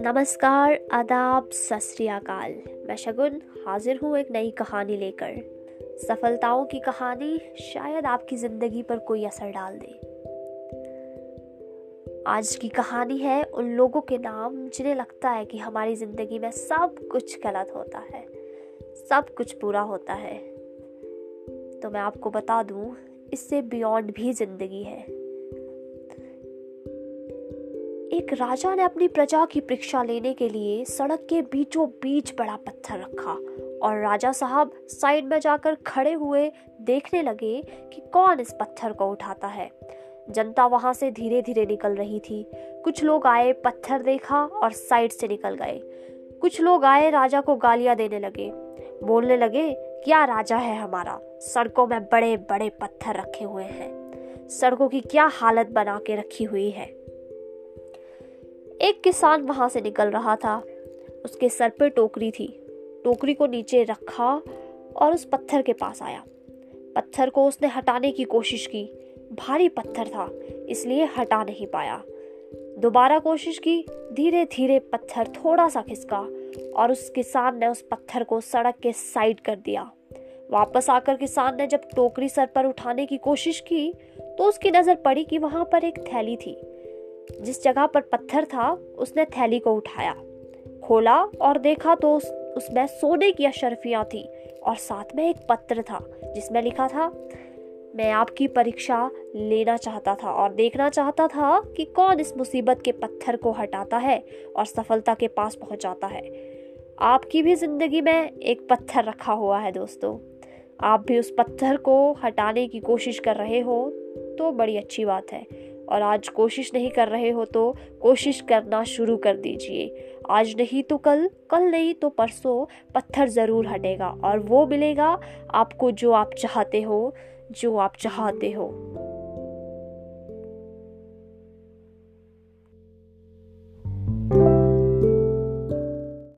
नमस्कार, आदाब सत मैं शगुन हाजिर हूँ एक नई कहानी लेकर। सफलताओं की कहानी शायद आपकी ज़िंदगी पर कोई असर डाल दे। आज की कहानी है उन लोगों के नाम जिन्हें लगता है कि हमारी ज़िंदगी में सब कुछ गलत होता है, सब कुछ बुरा होता है। तो मैं आपको बता दूँ इससे बियॉन्ड भी ज़िंदगी है। एक राजा ने अपनी प्रजा की परीक्षा लेने के लिए सड़क के बीचों बीच बड़ा पत्थर रखा और राजा साहब साइड में जाकर खड़े हुए देखने लगे कि कौन इस पत्थर को उठाता है। जनता वहाँ से धीरे धीरे निकल रही थी। कुछ लोग आए, पत्थर देखा और साइड से निकल गए। कुछ लोग आए, राजा को गालियाँ देने लगे। बोलने लगे क्या राजा है हमारा? सड़कों में बड़े बड़े पत्थर रखे हुए हैं। सड़कों की क्या हालत बना के रखी हुई है? एक किसान वहाँ से निकल रहा था। उसके सर पर टोकरी थी। टोकरी को नीचे रखा और उस पत्थर के पास आया। पत्थर को उसने हटाने की कोशिश की। भारी पत्थर था, इसलिए हटा नहीं पाया। दोबारा कोशिश की धीरे धीरे पत्थर थोड़ा सा खिसका और उस किसान ने उस पत्थर को सड़क के साइड कर दिया। वापस आकर किसान ने जब टोकरी सर पर उठाने की कोशिश की तो उसकी नज़र पड़ी कि वहाँ पर एक थैली थी। जिस जगह पर पत्थर था उसने थैली को उठाया खोला और देखा तो उस, उसमें सोने की अशरफियाँ थी और साथ में एक पत्र था जिसमें लिखा था मैं आपकी परीक्षा लेना चाहता था और देखना चाहता था कि कौन इस मुसीबत के पत्थर को हटाता है और सफलता के पास पहुंचाता है। आपकी भी ज़िंदगी में एक पत्थर रखा हुआ है दोस्तों। आप भी उस पत्थर को हटाने की कोशिश कर रहे हो तो बड़ी अच्छी बात है। और आज कोशिश नहीं कर रहे हो तो कोशिश करना शुरू कर दीजिए। आज नहीं तो कल कल नहीं तो परसों पत्थर ज़रूर हटेगा और वो मिलेगा आपको जो आप चाहते हो, जो आप चाहते हो।